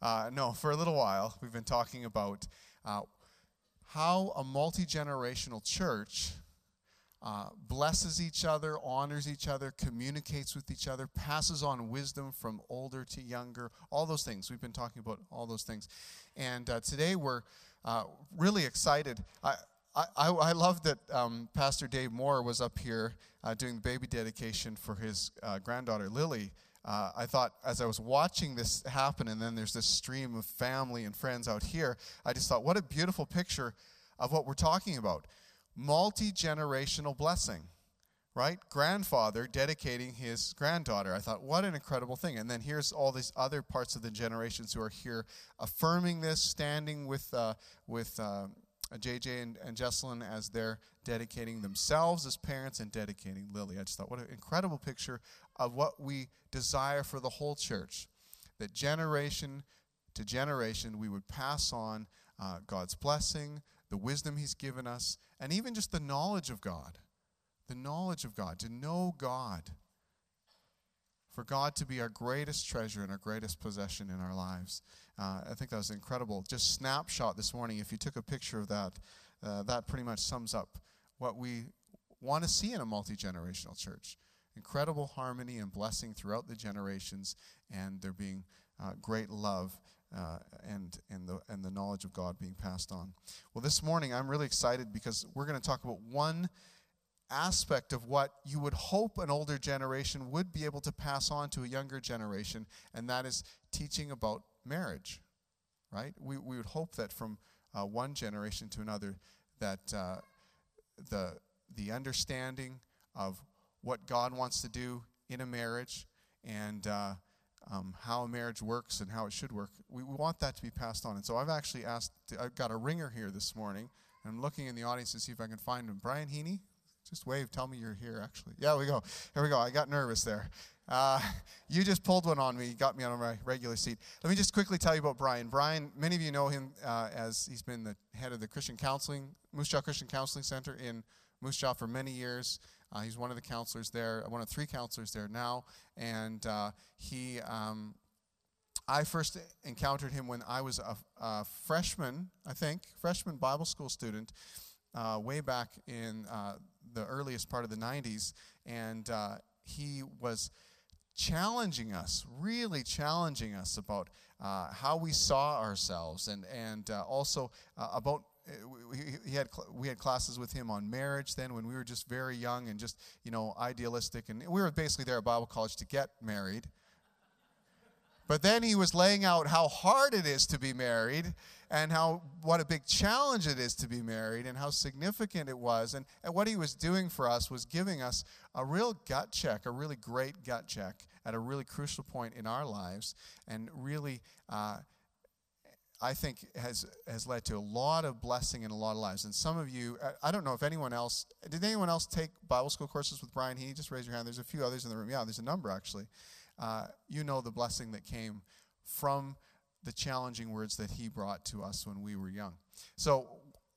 Uh, no, for a little while, we've been talking about uh, how a multi generational church uh, blesses each other, honors each other, communicates with each other, passes on wisdom from older to younger, all those things. We've been talking about all those things. And uh, today we're uh, really excited. I, I, I love that um, Pastor Dave Moore was up here uh, doing the baby dedication for his uh, granddaughter Lily. Uh, I thought as I was watching this happen, and then there's this stream of family and friends out here, I just thought, what a beautiful picture of what we're talking about multi generational blessing, right? Grandfather dedicating his granddaughter. I thought, what an incredible thing. And then here's all these other parts of the generations who are here affirming this, standing with, uh, with uh, JJ and, and Jesselyn as they're dedicating themselves as parents and dedicating Lily. I just thought, what an incredible picture of what we desire for the whole church. That generation to generation, we would pass on uh, God's blessing, the wisdom He's given us, and even just the knowledge of God. The knowledge of God, to know God. For God to be our greatest treasure and our greatest possession in our lives. Uh, I think that was incredible. Just snapshot this morning. If you took a picture of that, uh, that pretty much sums up what we want to see in a multi generational church. Incredible harmony and blessing throughout the generations, and there being uh, great love uh, and, and, the, and the knowledge of God being passed on. Well, this morning I'm really excited because we're going to talk about one aspect of what you would hope an older generation would be able to pass on to a younger generation, and that is teaching about marriage, right? We, we would hope that from uh, one generation to another, that uh, the, the understanding of what God wants to do in a marriage and uh, um, how a marriage works and how it should work. We, we, want that to be passed on. And so I've actually asked, I've got a ringer here this morning. And I'm looking in the audience to see if I can find him. Brian Heaney, just wave, tell me you're here, actually. Yeah, we go. Here we go. I got nervous there. Uh, you just pulled one on me, got me on my regular seat. Let me just quickly tell you about Brian. Brian, many of you know him uh, as he's been the head of the Christian Counseling, Moose Jaw Christian Counseling Center in Moose Jaw for many years. Uh, he's one of the counselors there, one of three counselors there now, and uh, he. Um, I first encountered him when I was a, a freshman, I think, freshman Bible school student, uh, way back in uh, the earliest part of the 90s, and uh, he was challenging us, really challenging us about uh, how we saw ourselves and, and uh, also uh, about he had we had classes with him on marriage then when we were just very young and just you know idealistic and we were basically there at bible college to get married. But then he was laying out how hard it is to be married and how what a big challenge it is to be married and how significant it was. And, and what he was doing for us was giving us a real gut check a really great gut check at a really crucial point in our lives and really uh, I think has has led to a lot of blessing in a lot of lives. And some of you, I don't know if anyone else did anyone else take Bible school courses with Brian He Just raise your hand. There's a few others in the room. Yeah, there's a number actually. Uh, you know the blessing that came from the challenging words that he brought to us when we were young. So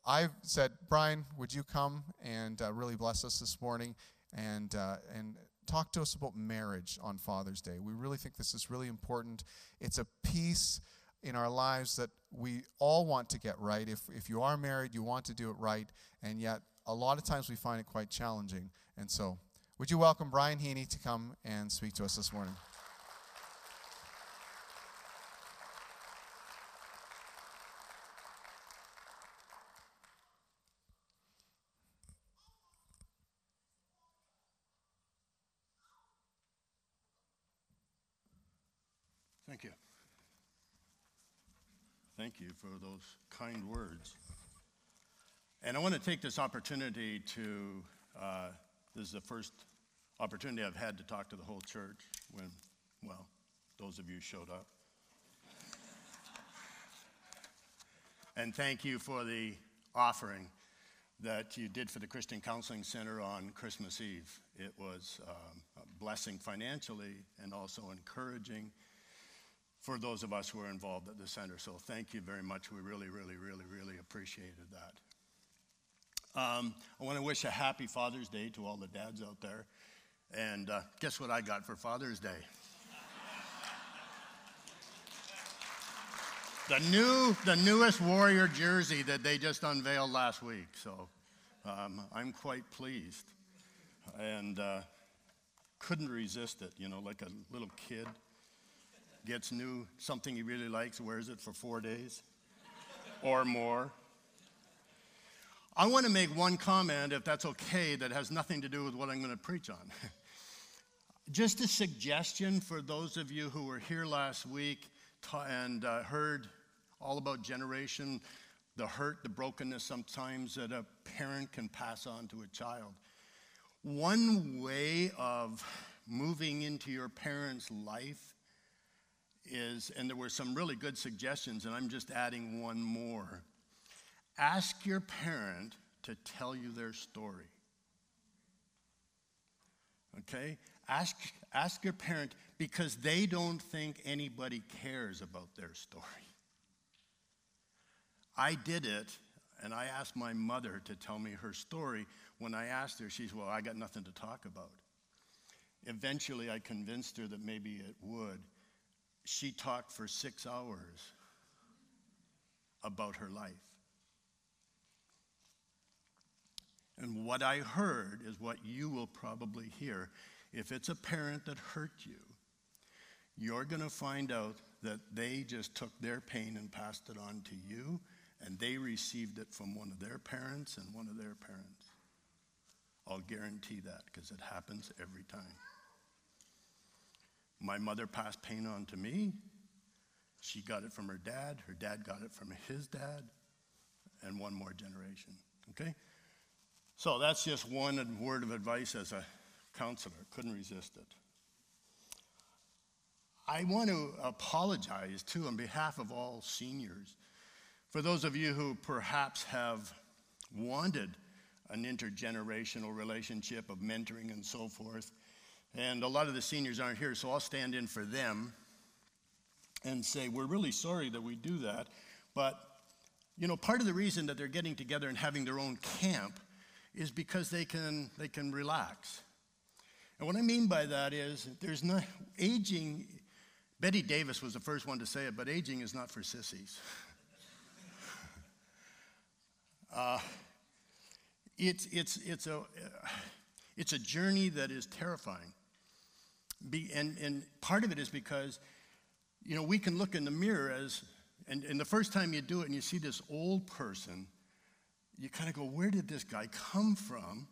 I said, Brian, would you come and uh, really bless us this morning and uh, and talk to us about marriage on Father's Day? We really think this is really important. It's a piece in our lives that we all want to get right. If, if you are married, you want to do it right, and yet a lot of times we find it quite challenging. And so, would you welcome Brian Heaney to come and speak to us this morning? Thank you. Thank you for those kind words. And I want to take this opportunity to, uh, this is the first opportunity I've had to talk to the whole church when, well, those of you showed up. and thank you for the offering that you did for the Christian Counseling Center on Christmas Eve. It was um, a blessing financially and also encouraging for those of us who are involved at the center. So thank you very much. We really, really, really, really appreciated that. Um, I want to wish a happy Father's Day to all the dads out there. And uh, guess what I got for Father's Day? the new, the newest Warrior jersey that they just unveiled last week. So um, I'm quite pleased, and uh, couldn't resist it. You know, like a little kid gets new something he really likes, wears it for four days or more. I want to make one comment, if that's okay, that has nothing to do with what I'm going to preach on. Just a suggestion for those of you who were here last week and uh, heard all about generation, the hurt, the brokenness sometimes that a parent can pass on to a child. One way of moving into your parent's life is, and there were some really good suggestions, and I'm just adding one more. Ask your parent to tell you their story. Okay? Ask, ask your parent because they don't think anybody cares about their story. I did it, and I asked my mother to tell me her story. When I asked her, she said, Well, I got nothing to talk about. Eventually, I convinced her that maybe it would. She talked for six hours about her life. And what I heard is what you will probably hear. If it's a parent that hurt you, you're going to find out that they just took their pain and passed it on to you, and they received it from one of their parents and one of their parents. I'll guarantee that because it happens every time. My mother passed pain on to me. She got it from her dad. Her dad got it from his dad, and one more generation. Okay? So that's just one word of advice as a counselor. Couldn't resist it. I want to apologize too on behalf of all seniors. For those of you who perhaps have wanted an intergenerational relationship of mentoring and so forth, and a lot of the seniors aren't here, so I'll stand in for them and say, We're really sorry that we do that. But, you know, part of the reason that they're getting together and having their own camp is because they can, they can relax. And what I mean by that is there's no aging. Bette Davis was the first one to say it, but aging is not for sissies. uh, it's, it's, it's, a, it's a journey that is terrifying. Be, and, and part of it is because, you know, we can look in the mirror as, and, and the first time you do it and you see this old person, you kind of go, where did this guy come from?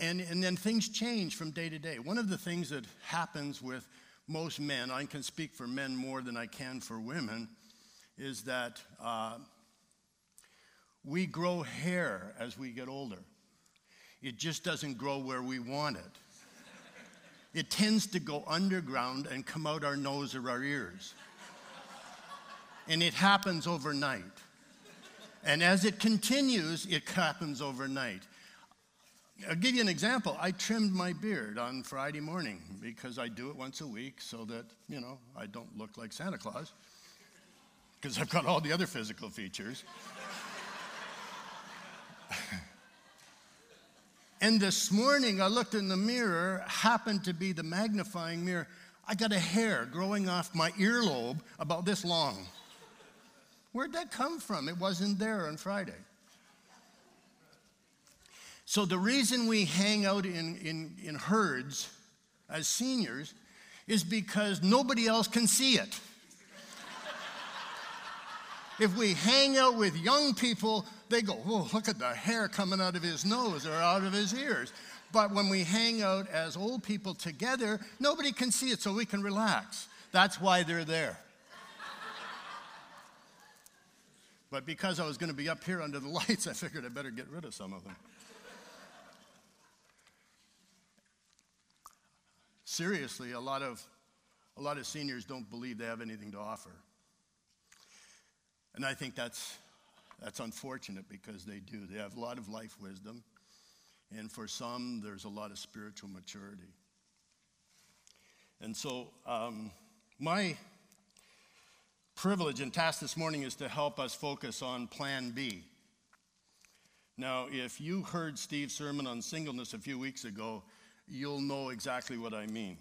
And, and then things change from day to day. One of the things that happens with most men, I can speak for men more than I can for women, is that uh, we grow hair as we get older. It just doesn't grow where we want it it tends to go underground and come out our nose or our ears. and it happens overnight. And as it continues, it happens overnight. I'll give you an example. I trimmed my beard on Friday morning because I do it once a week so that, you know, I don't look like Santa Claus because I've got all the other physical features. And this morning I looked in the mirror, happened to be the magnifying mirror. I got a hair growing off my earlobe about this long. Where'd that come from? It wasn't there on Friday. So, the reason we hang out in, in, in herds as seniors is because nobody else can see it. if we hang out with young people, they go, oh, look at the hair coming out of his nose or out of his ears. But when we hang out as old people together, nobody can see it, so we can relax. That's why they're there. but because I was going to be up here under the lights, I figured I better get rid of some of them. Seriously, a lot of a lot of seniors don't believe they have anything to offer. And I think that's that's unfortunate because they do. They have a lot of life wisdom, and for some, there's a lot of spiritual maturity. And so, um, my privilege and task this morning is to help us focus on Plan B. Now, if you heard Steve's sermon on singleness a few weeks ago, you'll know exactly what I mean.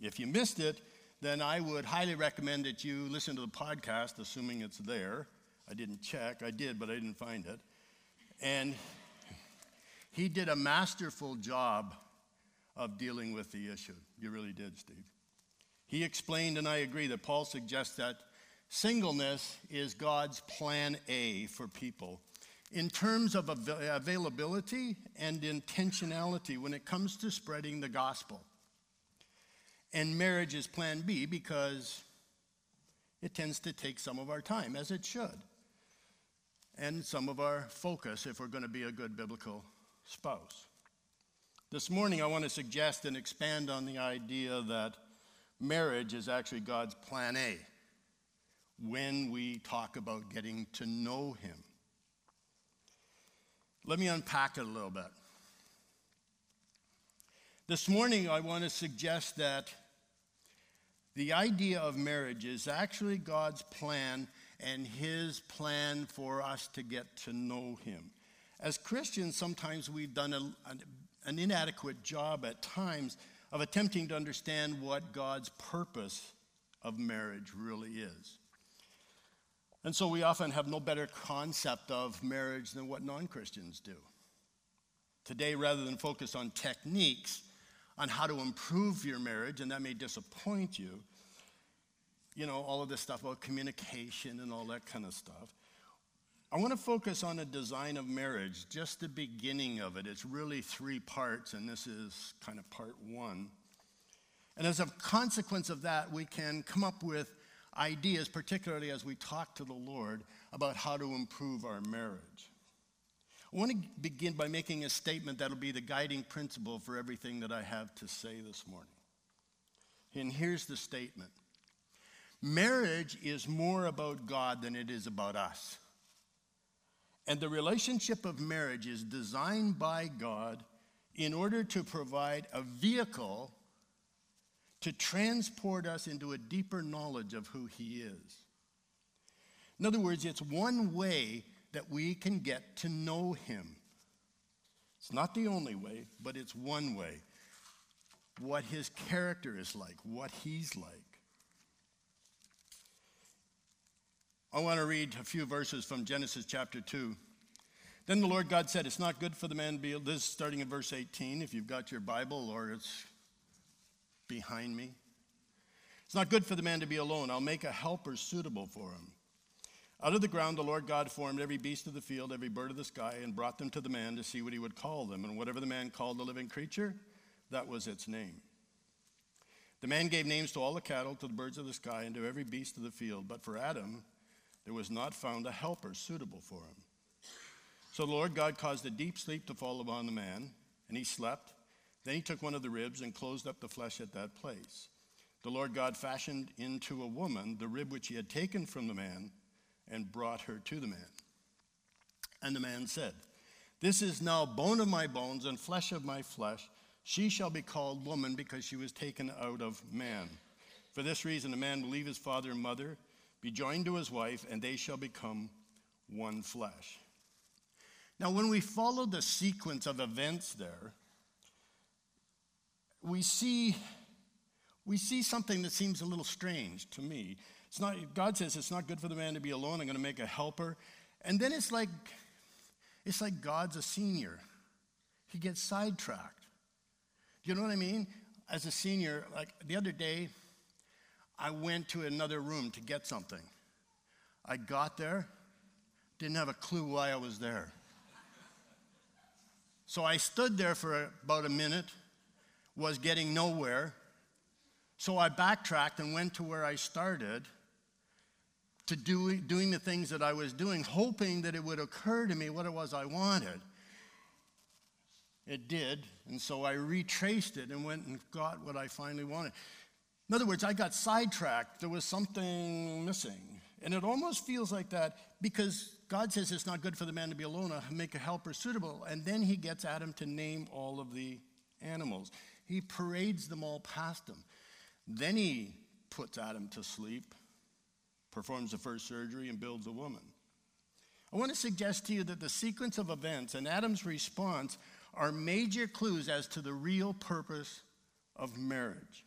If you missed it, then I would highly recommend that you listen to the podcast, assuming it's there. I didn't check. I did, but I didn't find it. And he did a masterful job of dealing with the issue. You really did, Steve. He explained, and I agree, that Paul suggests that singleness is God's plan A for people in terms of availability and intentionality when it comes to spreading the gospel. And marriage is plan B because it tends to take some of our time, as it should, and some of our focus if we're going to be a good biblical spouse. This morning, I want to suggest and expand on the idea that marriage is actually God's plan A when we talk about getting to know Him. Let me unpack it a little bit. This morning, I want to suggest that the idea of marriage is actually God's plan and His plan for us to get to know Him. As Christians, sometimes we've done a, an inadequate job at times of attempting to understand what God's purpose of marriage really is. And so we often have no better concept of marriage than what non Christians do. Today, rather than focus on techniques on how to improve your marriage, and that may disappoint you, you know, all of this stuff about communication and all that kind of stuff. I want to focus on the design of marriage, just the beginning of it. It's really three parts, and this is kind of part one. And as a consequence of that, we can come up with ideas, particularly as we talk to the Lord about how to improve our marriage. I want to begin by making a statement that'll be the guiding principle for everything that I have to say this morning. And here's the statement Marriage is more about God than it is about us. And the relationship of marriage is designed by God in order to provide a vehicle to transport us into a deeper knowledge of who He is. In other words, it's one way that we can get to know Him. It's not the only way, but it's one way. What His character is like, what He's like. I want to read a few verses from Genesis chapter 2. Then the Lord God said, It's not good for the man to be, this is starting in verse 18, if you've got your Bible or it's behind me. It's not good for the man to be alone. I'll make a helper suitable for him. Out of the ground, the Lord God formed every beast of the field, every bird of the sky, and brought them to the man to see what he would call them. And whatever the man called the living creature, that was its name. The man gave names to all the cattle, to the birds of the sky, and to every beast of the field. But for Adam, there was not found a helper suitable for him. So the Lord God caused a deep sleep to fall upon the man, and he slept. Then he took one of the ribs and closed up the flesh at that place. The Lord God fashioned into a woman the rib which he had taken from the man and brought her to the man. And the man said, This is now bone of my bones and flesh of my flesh. She shall be called woman because she was taken out of man. For this reason, a man will leave his father and mother, be joined to his wife, and they shall become one flesh. Now, when we follow the sequence of events there, we see, we see something that seems a little strange to me. It's not, God says it's not good for the man to be alone. I'm going to make a helper. And then it's like, it's like God's a senior. He gets sidetracked. Do you know what I mean? As a senior, like the other day, I went to another room to get something. I got there, didn't have a clue why I was there. So I stood there for about a minute was getting nowhere. So I backtracked and went to where I started to do, doing the things that I was doing, hoping that it would occur to me what it was I wanted. It did, and so I retraced it and went and got what I finally wanted. In other words, I got sidetracked. There was something missing. And it almost feels like that because God says it's not good for the man to be alone, make a helper suitable. And then he gets Adam to name all of the animals. He parades them all past him. Then he puts Adam to sleep, performs the first surgery, and builds a woman. I want to suggest to you that the sequence of events and Adam's response are major clues as to the real purpose of marriage.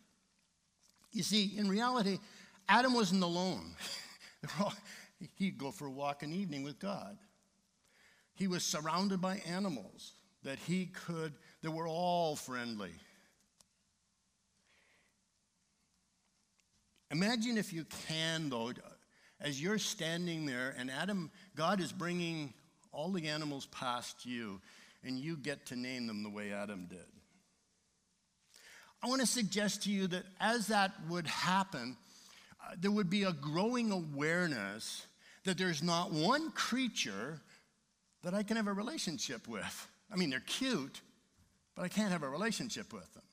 You see, in reality, Adam wasn't alone. He'd go for a walk in the evening with God. He was surrounded by animals that he could, that were all friendly. Imagine if you can, though, as you're standing there and Adam, God is bringing all the animals past you, and you get to name them the way Adam did. I want to suggest to you that as that would happen, uh, there would be a growing awareness that there's not one creature that I can have a relationship with. I mean, they're cute, but I can't have a relationship with them.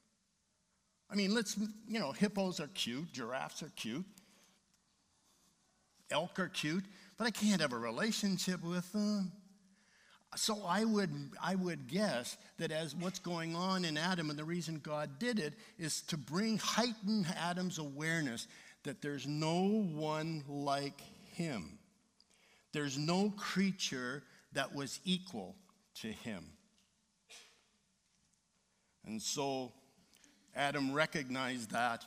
I mean, let's, you know, hippos are cute, giraffes are cute, elk are cute, but I can't have a relationship with them. So I would, I would guess that as what's going on in Adam, and the reason God did it is to bring, heighten Adam's awareness that there's no one like him. There's no creature that was equal to him. And so Adam recognized that.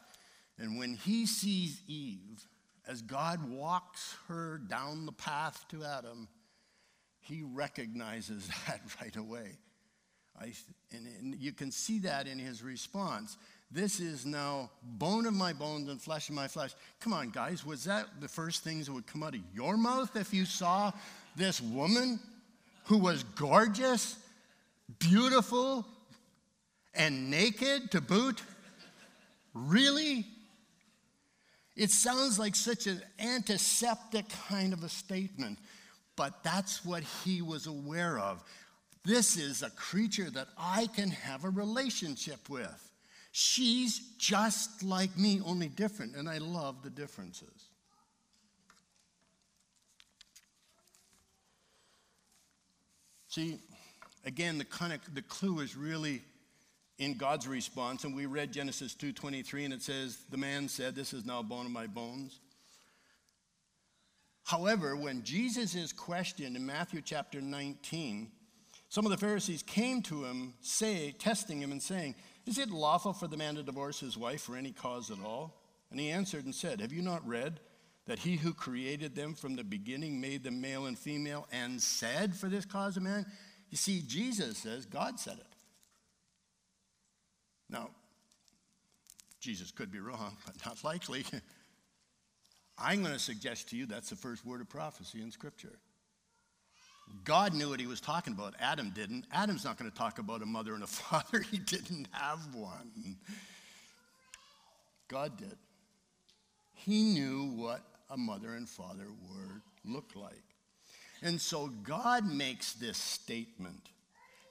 And when he sees Eve, as God walks her down the path to Adam, he recognizes that right away. I, and, and you can see that in his response. This is now bone of my bones and flesh of my flesh. Come on, guys, was that the first things that would come out of your mouth if you saw this woman who was gorgeous, beautiful, and naked to boot? Really? It sounds like such an antiseptic kind of a statement, but that's what he was aware of. This is a creature that I can have a relationship with. She's just like me, only different, and I love the differences. See, again, the kind of the clue is really in God's response, and we read Genesis 2:23, and it says, "The man said, This is now bone of my bones." However, when Jesus is questioned in Matthew chapter 19, some of the Pharisees came to him, say, testing him and saying, Is it lawful for the man to divorce his wife for any cause at all? And he answered and said, Have you not read that he who created them from the beginning made them male and female and said, For this cause of man? You see, Jesus says, God said it. Now, Jesus could be wrong, but not likely. I'm going to suggest to you that's the first word of prophecy in Scripture. God knew what he was talking about. Adam didn't. Adam's not going to talk about a mother and a father. He didn't have one. God did. He knew what a mother and father would look like. And so God makes this statement.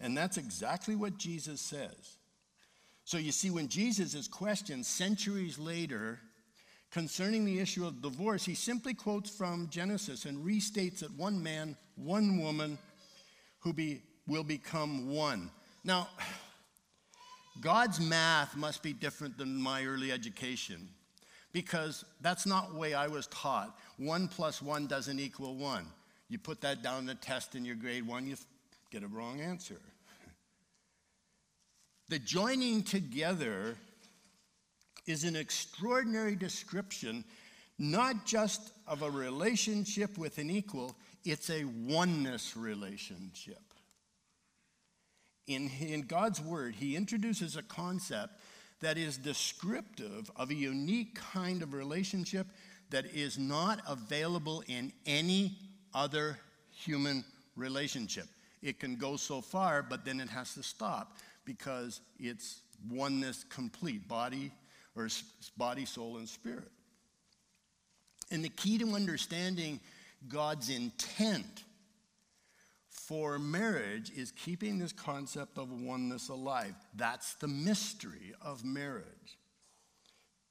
And that's exactly what Jesus says. So you see, when Jesus is questioned centuries later concerning the issue of divorce, he simply quotes from Genesis and restates that one man, one woman, who be, will become one. Now, God's math must be different than my early education because that's not the way I was taught. One plus one doesn't equal one. You put that down the test in your grade one, you get a wrong answer. The joining together is an extraordinary description, not just of a relationship with an equal, it's a oneness relationship. In, in God's Word, He introduces a concept that is descriptive of a unique kind of relationship that is not available in any other human relationship. It can go so far, but then it has to stop because it's oneness complete body or body, soul, and spirit. And the key to understanding God's intent for marriage is keeping this concept of oneness alive. That's the mystery of marriage.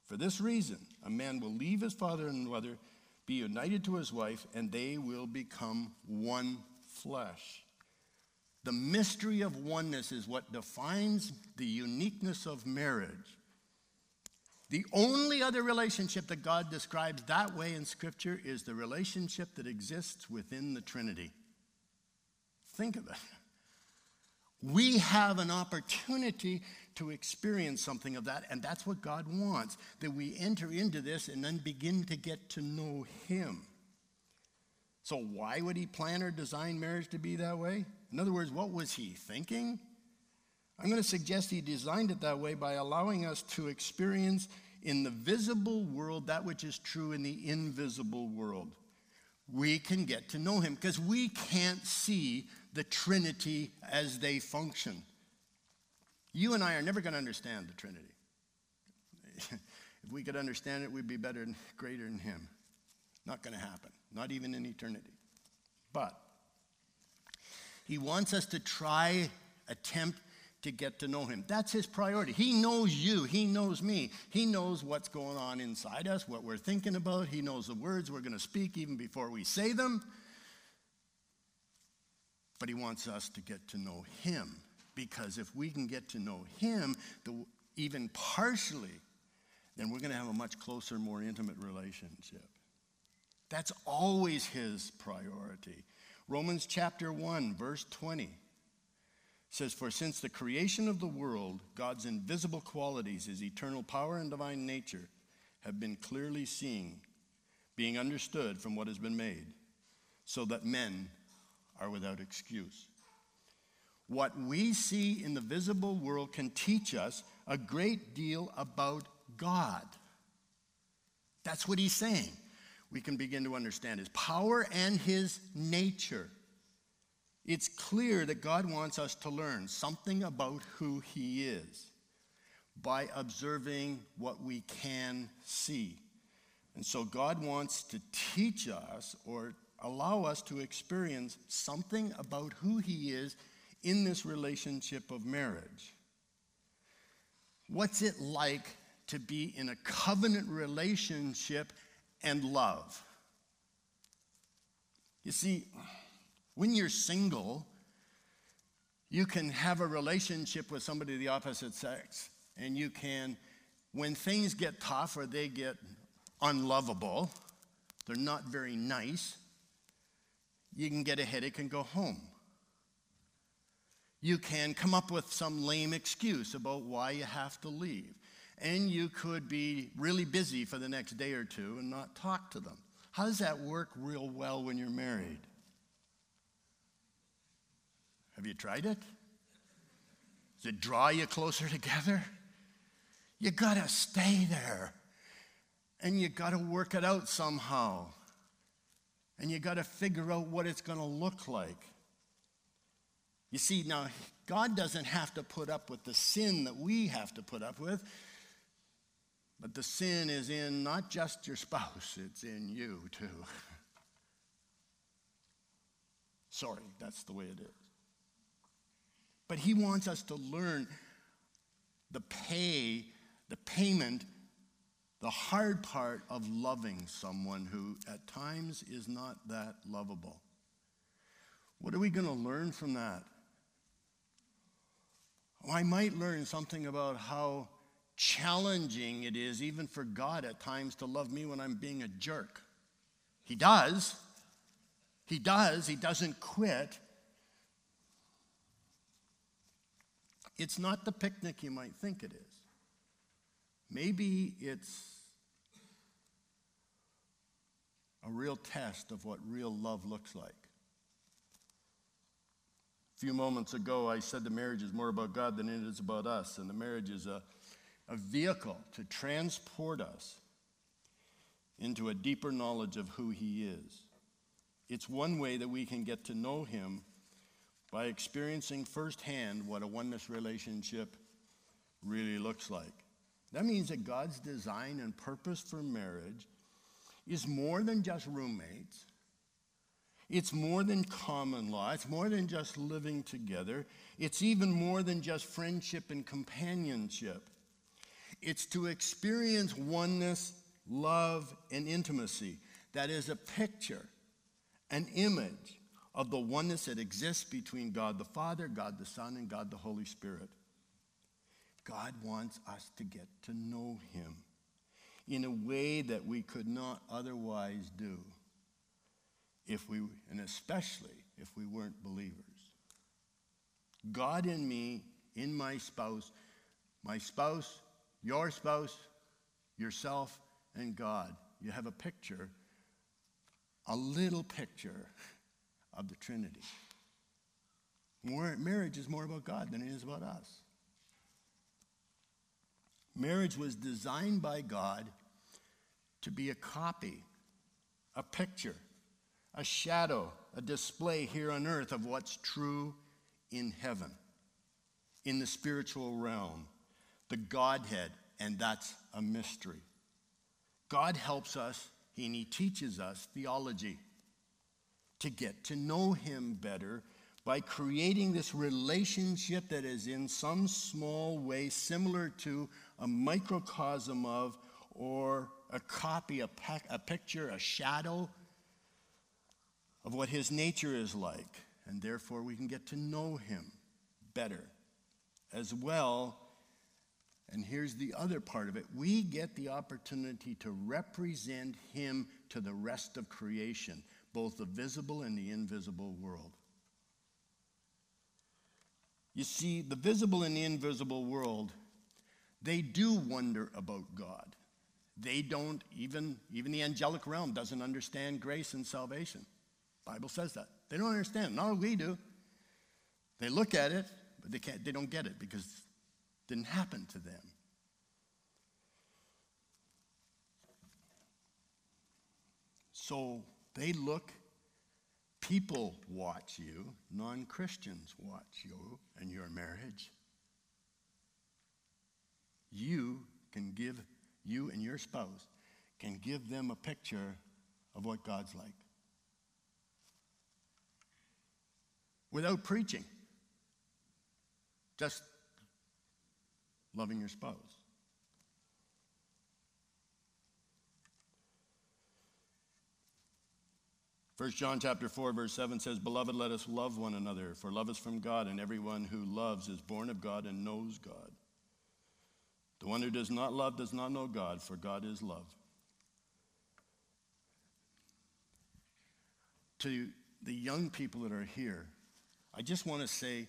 For this reason, a man will leave his father and mother, be united to his wife, and they will become one flesh. The mystery of oneness is what defines the uniqueness of marriage. The only other relationship that God describes that way in Scripture is the relationship that exists within the Trinity. Think of it. We have an opportunity to experience something of that, and that's what God wants that we enter into this and then begin to get to know Him. So, why would He plan or design marriage to be that way? In other words, what was He thinking? I'm going to suggest He designed it that way by allowing us to experience in the visible world that which is true in the invisible world. We can get to know Him because we can't see the Trinity as they function. You and I are never going to understand the Trinity. if we could understand it, we'd be better and greater than Him. Not going to happen, not even in eternity. But He wants us to try, attempt to get to know Him. That's His priority. He knows you, He knows me. He knows what's going on inside us, what we're thinking about. He knows the words we're going to speak even before we say them. But He wants us to get to know Him because if we can get to know Him, the, even partially, then we're going to have a much closer, more intimate relationship. That's always His priority. Romans chapter 1, verse 20 says, For since the creation of the world, God's invisible qualities, his eternal power and divine nature, have been clearly seen, being understood from what has been made, so that men are without excuse. What we see in the visible world can teach us a great deal about God. That's what he's saying. We can begin to understand his power and his nature. It's clear that God wants us to learn something about who he is by observing what we can see. And so God wants to teach us or allow us to experience something about who he is in this relationship of marriage. What's it like to be in a covenant relationship and love? You see, when you're single, you can have a relationship with somebody of the opposite sex, and you can, when things get tough or they get unlovable, they're not very nice, you can get a headache and go home you can come up with some lame excuse about why you have to leave. And you could be really busy for the next day or two and not talk to them. How does that work real well when you're married? Have you tried it? Does it draw you closer together? You gotta stay there. And you gotta work it out somehow. And you gotta figure out what it's gonna look like. You see, now, God doesn't have to put up with the sin that we have to put up with, but the sin is in not just your spouse, it's in you too. Sorry, that's the way it is. But He wants us to learn the pay, the payment, the hard part of loving someone who at times is not that lovable. What are we going to learn from that? I might learn something about how challenging it is, even for God at times, to love me when I'm being a jerk. He does. He does. He doesn't quit. It's not the picnic you might think it is. Maybe it's a real test of what real love looks like. A few moments ago, I said the marriage is more about God than it is about us, and the marriage is a, a vehicle to transport us into a deeper knowledge of who He is. It's one way that we can get to know Him by experiencing firsthand what a oneness relationship really looks like. That means that God's design and purpose for marriage is more than just roommates. It's more than common law. It's more than just living together. It's even more than just friendship and companionship. It's to experience oneness, love, and intimacy. That is a picture, an image of the oneness that exists between God the Father, God the Son, and God the Holy Spirit. God wants us to get to know Him in a way that we could not otherwise do if we, and especially if we weren't believers. God in me, in my spouse, my spouse, your spouse, yourself, and God. You have a picture, a little picture of the Trinity. Marriage is more about God than it is about us. Marriage was designed by God to be a copy, a picture, a shadow, a display here on earth of what's true in heaven, in the spiritual realm, the Godhead, and that's a mystery. God helps us and He teaches us theology to get to know Him better by creating this relationship that is in some small way similar to a microcosm of or a copy, a, pe- a picture, a shadow of what his nature is like. And therefore, we can get to know him better as well. And here's the other part of it we get the opportunity to represent him to the rest of creation, both the visible and the invisible world. You see, the visible and the invisible world, they do wonder about God. They don't even even the angelic realm doesn't understand grace and salvation. Bible says that. They don't understand. Not we do. They look at it, but they can't they don't get it because it didn't happen to them. So they look People watch you, non Christians watch you and your marriage. You can give, you and your spouse can give them a picture of what God's like. Without preaching, just loving your spouse. 1 John chapter 4 verse 7 says, "Beloved, let us love one another, for love is from God, and everyone who loves is born of God and knows God. The one who does not love does not know God, for God is love." To the young people that are here, I just want to say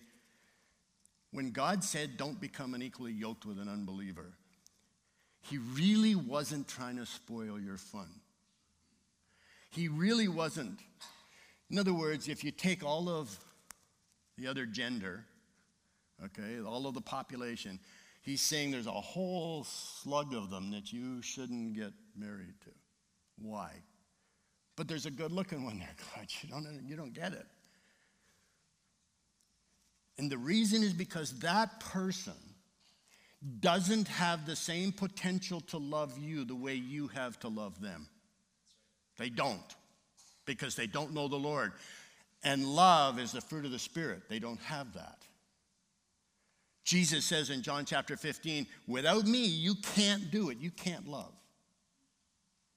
when God said, "Don't become unequally yoked with an unbeliever," he really wasn't trying to spoil your fun. He really wasn't. In other words, if you take all of the other gender, okay, all of the population, he's saying there's a whole slug of them that you shouldn't get married to. Why? But there's a good looking one there, God. You don't, you don't get it. And the reason is because that person doesn't have the same potential to love you the way you have to love them. They don't because they don't know the Lord. And love is the fruit of the Spirit. They don't have that. Jesus says in John chapter 15, without me, you can't do it. You can't love.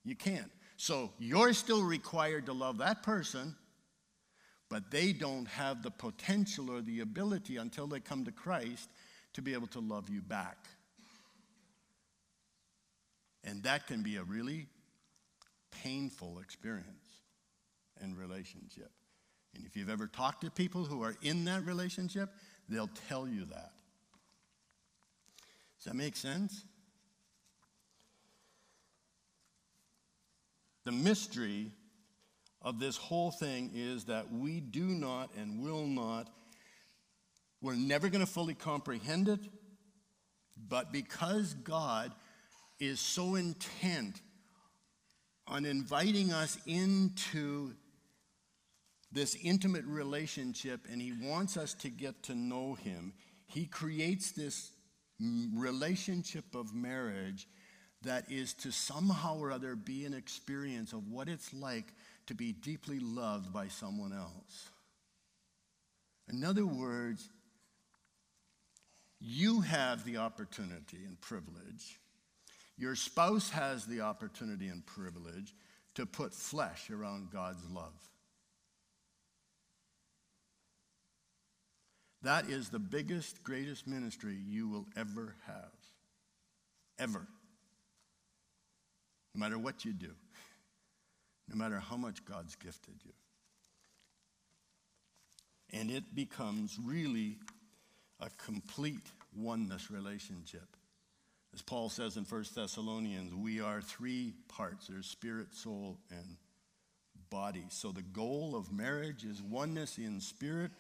You can't. So you're still required to love that person, but they don't have the potential or the ability until they come to Christ to be able to love you back. And that can be a really painful experience and relationship. And if you've ever talked to people who are in that relationship, they'll tell you that. Does that make sense? The mystery of this whole thing is that we do not and will not, we're never going to fully comprehend it, but because God is so intent on inviting us into this intimate relationship and he wants us to get to know him. He creates this relationship of marriage that is to somehow or other be an experience of what it's like to be deeply loved by someone else. In other words, you have the opportunity and privilege your spouse has the opportunity and privilege to put flesh around God's love. That is the biggest, greatest ministry you will ever have. Ever. No matter what you do, no matter how much God's gifted you. And it becomes really a complete oneness relationship. As Paul says in 1 Thessalonians, we are three parts there's spirit, soul, and body. So the goal of marriage is oneness in spirit,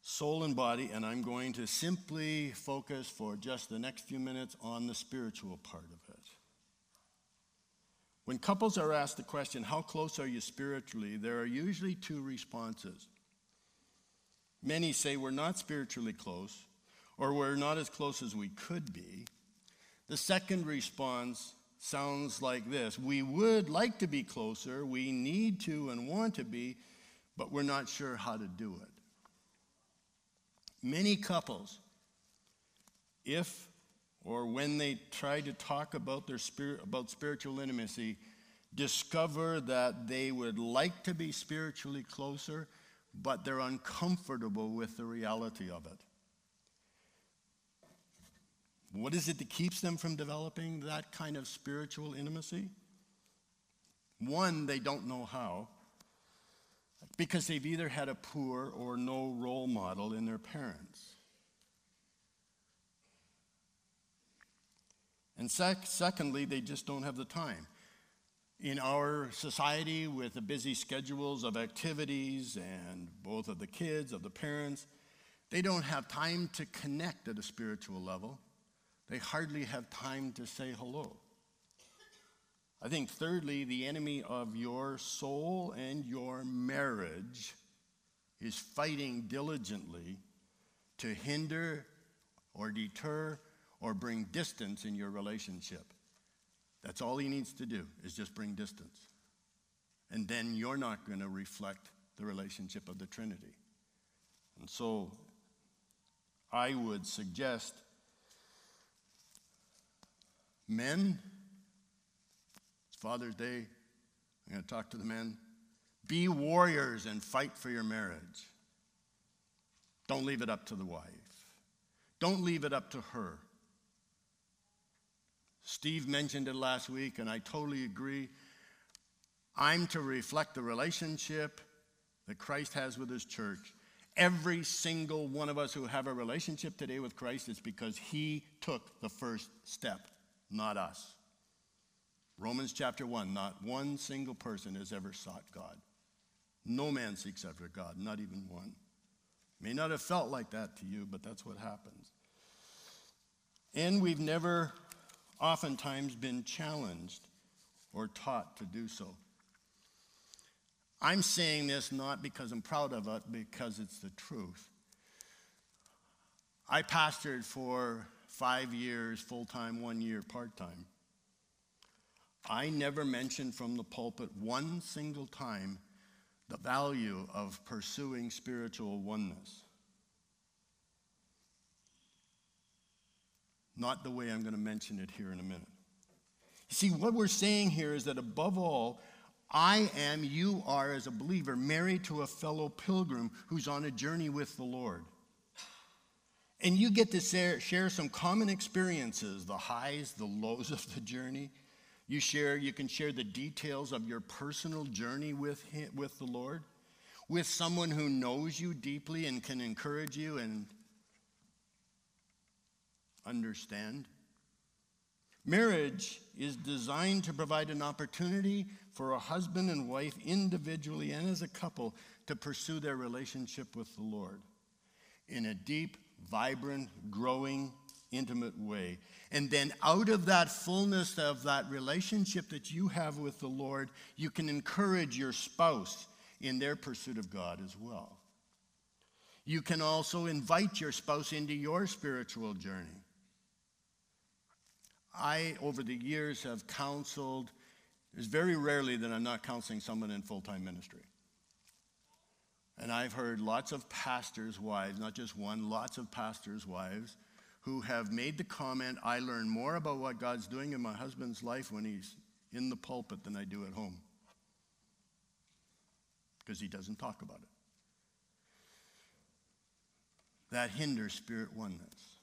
soul, and body. And I'm going to simply focus for just the next few minutes on the spiritual part of it. When couples are asked the question, How close are you spiritually? there are usually two responses. Many say we're not spiritually close, or we're not as close as we could be. The second response sounds like this We would like to be closer, we need to and want to be, but we're not sure how to do it. Many couples, if or when they try to talk about their spirit about spiritual intimacy, discover that they would like to be spiritually closer, but they're uncomfortable with the reality of it. What is it that keeps them from developing that kind of spiritual intimacy? One, they don't know how, because they've either had a poor or no role model in their parents. And sec- secondly, they just don't have the time. In our society, with the busy schedules of activities and both of the kids, of the parents, they don't have time to connect at a spiritual level. They hardly have time to say hello. I think, thirdly, the enemy of your soul and your marriage is fighting diligently to hinder or deter or bring distance in your relationship. That's all he needs to do, is just bring distance. And then you're not going to reflect the relationship of the Trinity. And so I would suggest Men, it's Father's Day. I'm going to talk to the men. Be warriors and fight for your marriage. Don't leave it up to the wife. Don't leave it up to her. Steve mentioned it last week, and I totally agree. I'm to reflect the relationship that Christ has with his church. Every single one of us who have a relationship today with Christ is because he took the first step not us. Romans chapter 1 not one single person has ever sought God. No man seeks after God, not even one. May not have felt like that to you, but that's what happens. And we've never, oftentimes, been challenged or taught to do so. I'm saying this not because I'm proud of it, because it's the truth. I pastored for five years full time, one year part time. I never mentioned from the pulpit one single time the value of pursuing spiritual oneness. Not the way I'm going to mention it here in a minute. See, what we're saying here is that above all, I am, you are, as a believer, married to a fellow pilgrim who's on a journey with the Lord. And you get to share, some common experiences, the highs, the lows of the journey. You share, you can share the details of your personal journey with him, with the Lord, with someone who knows you deeply and can encourage you and understand. Marriage is designed to provide an opportunity for a husband and wife individually and as a couple to pursue their relationship with the Lord in a deep, vibrant, growing, intimate way. And then out of that fullness of that relationship that you have with the Lord, you can encourage your spouse in their pursuit of God as well. You can also invite your spouse into your spiritual journey. I, over the years, have counseled. It's very rarely that I'm not counseling someone in full time ministry. And I've heard lots of pastors' wives, not just one, lots of pastors' wives, who have made the comment I learn more about what God's doing in my husband's life when he's in the pulpit than I do at home. Because he doesn't talk about it. That hinders spirit oneness.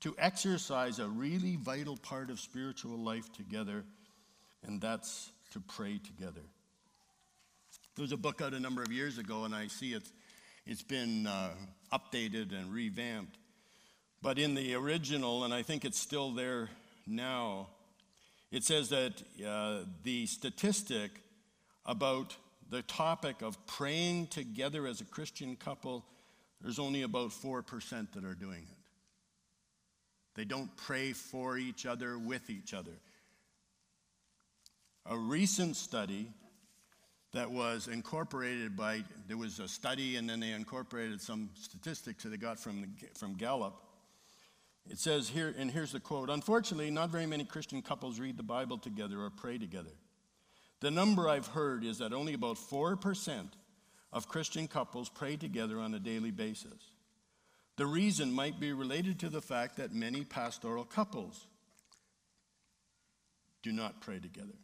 To exercise a really vital part of spiritual life together, and that's to pray together. There was a book out a number of years ago, and I see it, it's been uh, updated and revamped. But in the original, and I think it's still there now, it says that uh, the statistic about the topic of praying together as a Christian couple, there's only about 4% that are doing it. They don't pray for each other, with each other. A recent study that was incorporated by, there was a study and then they incorporated some statistics that they got from, from Gallup. It says here, and here's the quote Unfortunately, not very many Christian couples read the Bible together or pray together. The number I've heard is that only about 4% of Christian couples pray together on a daily basis. The reason might be related to the fact that many pastoral couples do not pray together.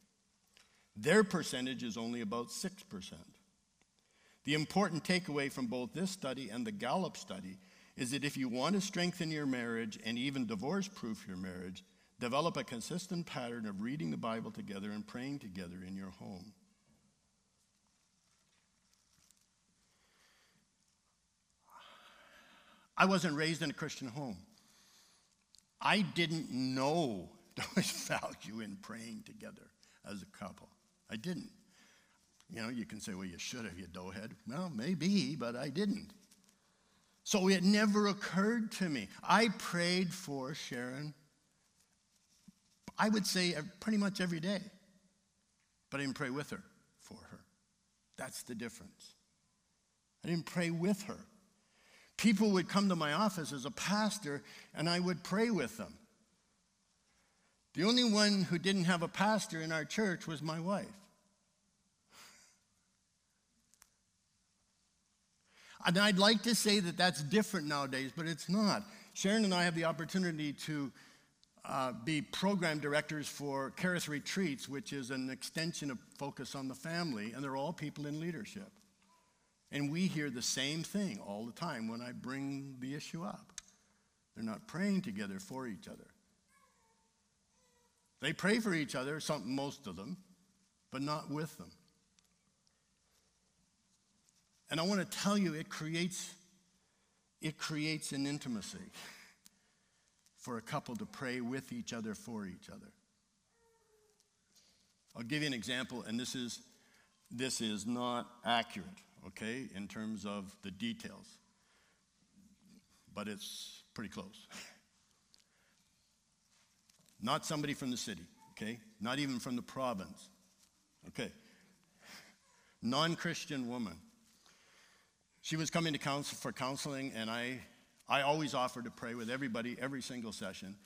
Their percentage is only about 6%. The important takeaway from both this study and the Gallup study is that if you want to strengthen your marriage and even divorce proof your marriage, Develop a consistent pattern of reading the Bible together and praying together in your home. I wasn't raised in a Christian home. I didn't know there was value in praying together as a couple. I didn't. You know, you can say, well, you should have, you doughhead. Well, maybe, but I didn't. So it never occurred to me. I prayed for Sharon I would say pretty much every day. But I didn't pray with her for her. That's the difference. I didn't pray with her. People would come to my office as a pastor, and I would pray with them. The only one who didn't have a pastor in our church was my wife. And I'd like to say that that's different nowadays, but it's not. Sharon and I have the opportunity to uh, be program directors for Charis Retreats, which is an extension of Focus on the Family, and they're all people in leadership. And we hear the same thing all the time when I bring the issue up. They're not praying together for each other. They pray for each other, some, most of them, but not with them. And I want to tell you, it creates, it creates an intimacy for a couple to pray with each other for each other. I'll give you an example, and this is, this is not accurate, okay, in terms of the details, but it's pretty close. Not somebody from the city, okay, not even from the province, okay. Non Christian woman. She was coming to counsel for counseling, and I I always offer to pray with everybody every single session.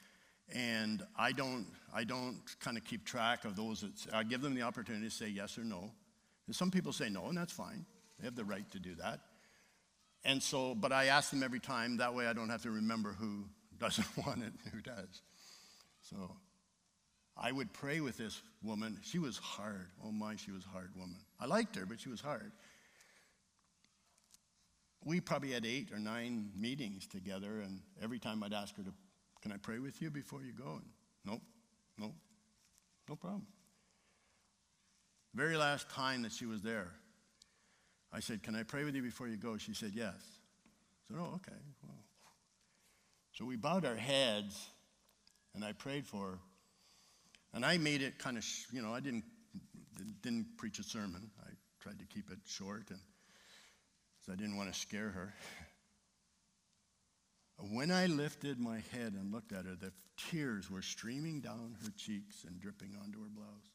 And I don't, I don't kind of keep track of those. That, I give them the opportunity to say yes or no. And some people say no, and that's fine. They have the right to do that. And so, but I ask them every time. That way I don't have to remember who doesn't want it and who does. So I would pray with this woman. She was hard. Oh my, she was a hard woman. I liked her, but she was hard we probably had eight or nine meetings together, and every time I'd ask her to, Can I pray with you before you go? And nope, nope, no problem. Very last time that she was there, I said, Can I pray with you before you go? She said, Yes. I said, Oh, okay. Well. So we bowed our heads, and I prayed for her. And I made it kind of, you know, I didn't, didn't preach a sermon. I tried to keep it short. And because I didn't want to scare her. When I lifted my head and looked at her, the tears were streaming down her cheeks and dripping onto her blouse.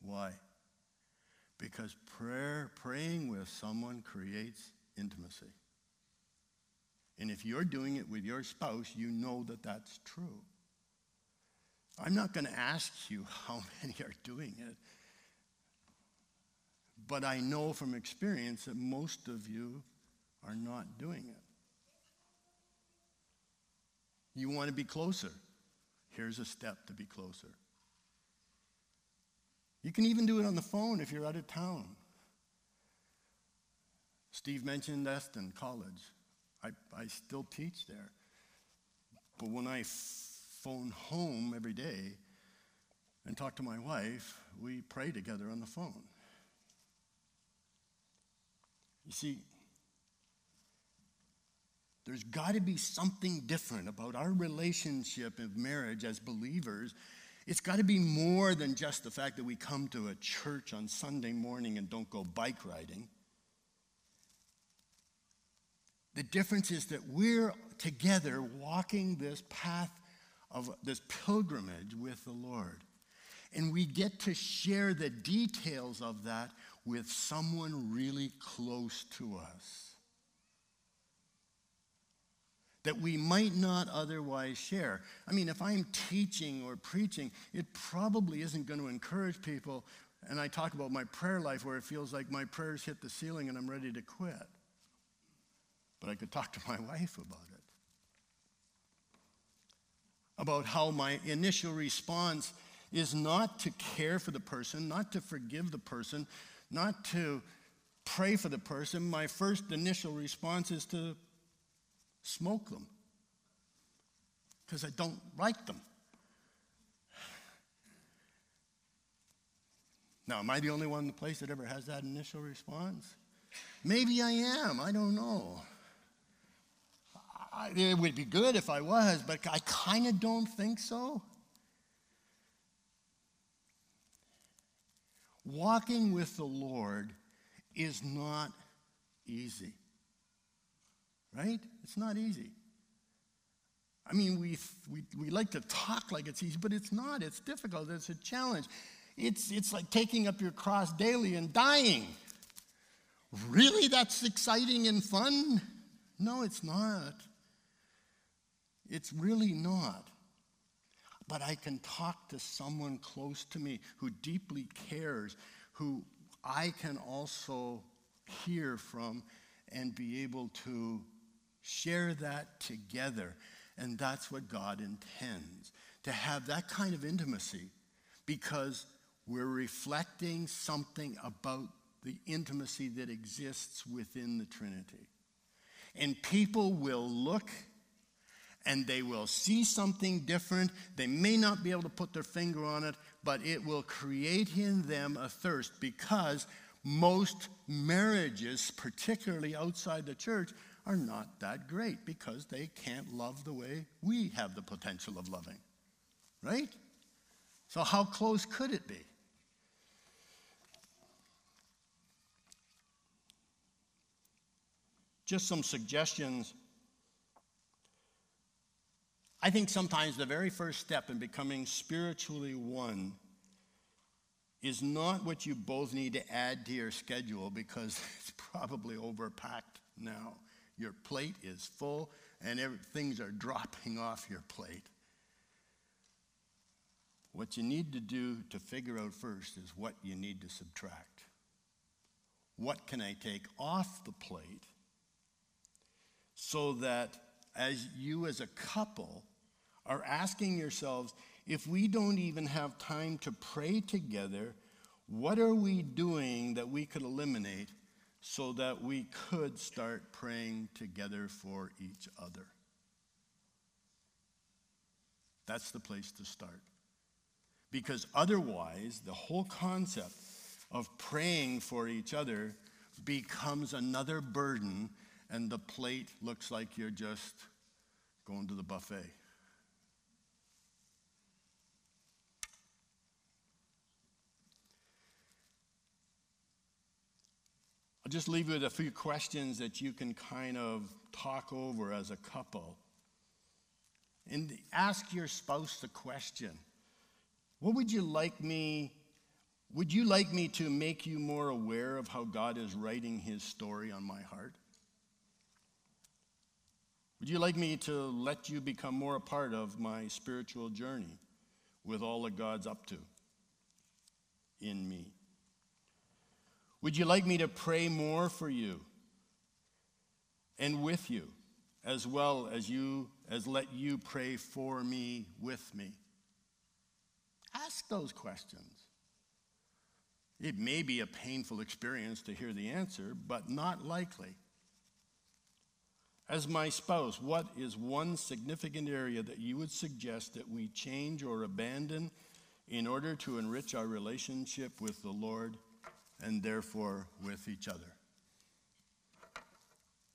Why? Because prayer, praying with someone creates intimacy. And if you're doing it with your spouse, you know that that's true. I'm not going to ask you how many are doing it. But I know from experience that most of you are not doing it. You want to be closer. Here's a step to be closer. You can even do it on the phone if you're out of town. Steve mentioned Eston College. I, I still teach there. But when I phone home every day and talk to my wife, we pray together on the phone. You see, there's got to be something different about our relationship of marriage as believers. It's got to be more than just the fact that we come to a church on Sunday morning and don't go bike riding. The difference is that we're together walking this path of this pilgrimage with the Lord. And we get to share the details of that with someone really close to us that we might not otherwise share. I mean, if I'm teaching or preaching, it probably isn't going to encourage people. And I talk about my prayer life where it feels like my prayers hit the ceiling and I'm ready to quit. But I could talk to my wife about it. About how my initial response is not to care for the person, not to forgive the person, not to pray for the person. My first initial response is to smoke them because I don't like them. Now, am I the only one in the place that ever has that initial response? Maybe I am. I don't know. I, it would be good if I was, but I kind of don't think so. Walking with the Lord is not easy. Right? It's not easy. I mean, we, we, we like to talk like it's easy, but it's not. It's difficult. It's a challenge. It's, it's like taking up your cross daily and dying. Really? That's exciting and fun? No, it's not. It's really not. But I can talk to someone close to me who deeply cares, who I can also hear from and be able to share that together. And that's what God intends to have that kind of intimacy because we're reflecting something about the intimacy that exists within the Trinity. And people will look and they will see something different. They may not be able to put their finger on it, but it will create in them a thirst because most marriages, particularly outside the church, are not that great because they can't love the way we have the potential of loving. Right? So, how close could it be? Just some suggestions. I think sometimes the very first step in becoming spiritually one is not what you both need to add to your schedule because it's probably overpacked now. Your plate is full and things are dropping off your plate. What you need to do to figure out first is what you need to subtract. What can I take off the plate so that as you as a couple are asking yourselves, if we don't even have time to pray together, what are we doing that we could eliminate so that we could start praying together for each other. That's the place to start. Because otherwise, the whole concept of praying for each other becomes another burden, and the plate looks like you're just going to the buffet. I'll just leave you with a few questions that you can kind of talk over as a couple. And ask your spouse the question What would you like me? Would you like me to make you more aware of how God is writing his story on my heart? Would you like me to let you become more a part of my spiritual journey with all that God's up to in me? Would you like me to pray more for you and with you, as well as you as let you pray for me with me? Ask those questions. It may be a painful experience to hear the answer, but not likely. As my spouse, what is one significant area that you would suggest that we change or abandon in order to enrich our relationship with the Lord and therefore with each other.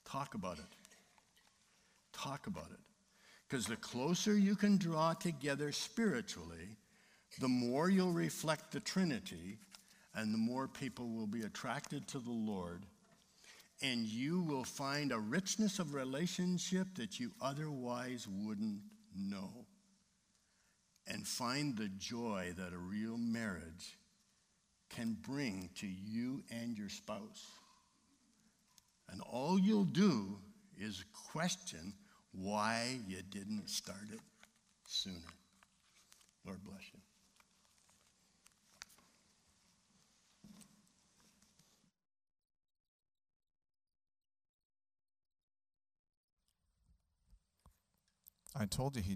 talk about it. Talk about it. Because the closer you can draw together spiritually, the more you'll reflect the Trinity, and the more people will be attracted to the Lord. And you will find a richness of relationship that you otherwise wouldn't know. And find the joy that a real marriage can bring to you and your spouse. And all you'll do is question why you didn't start it sooner. Lord bless you. I told you he'd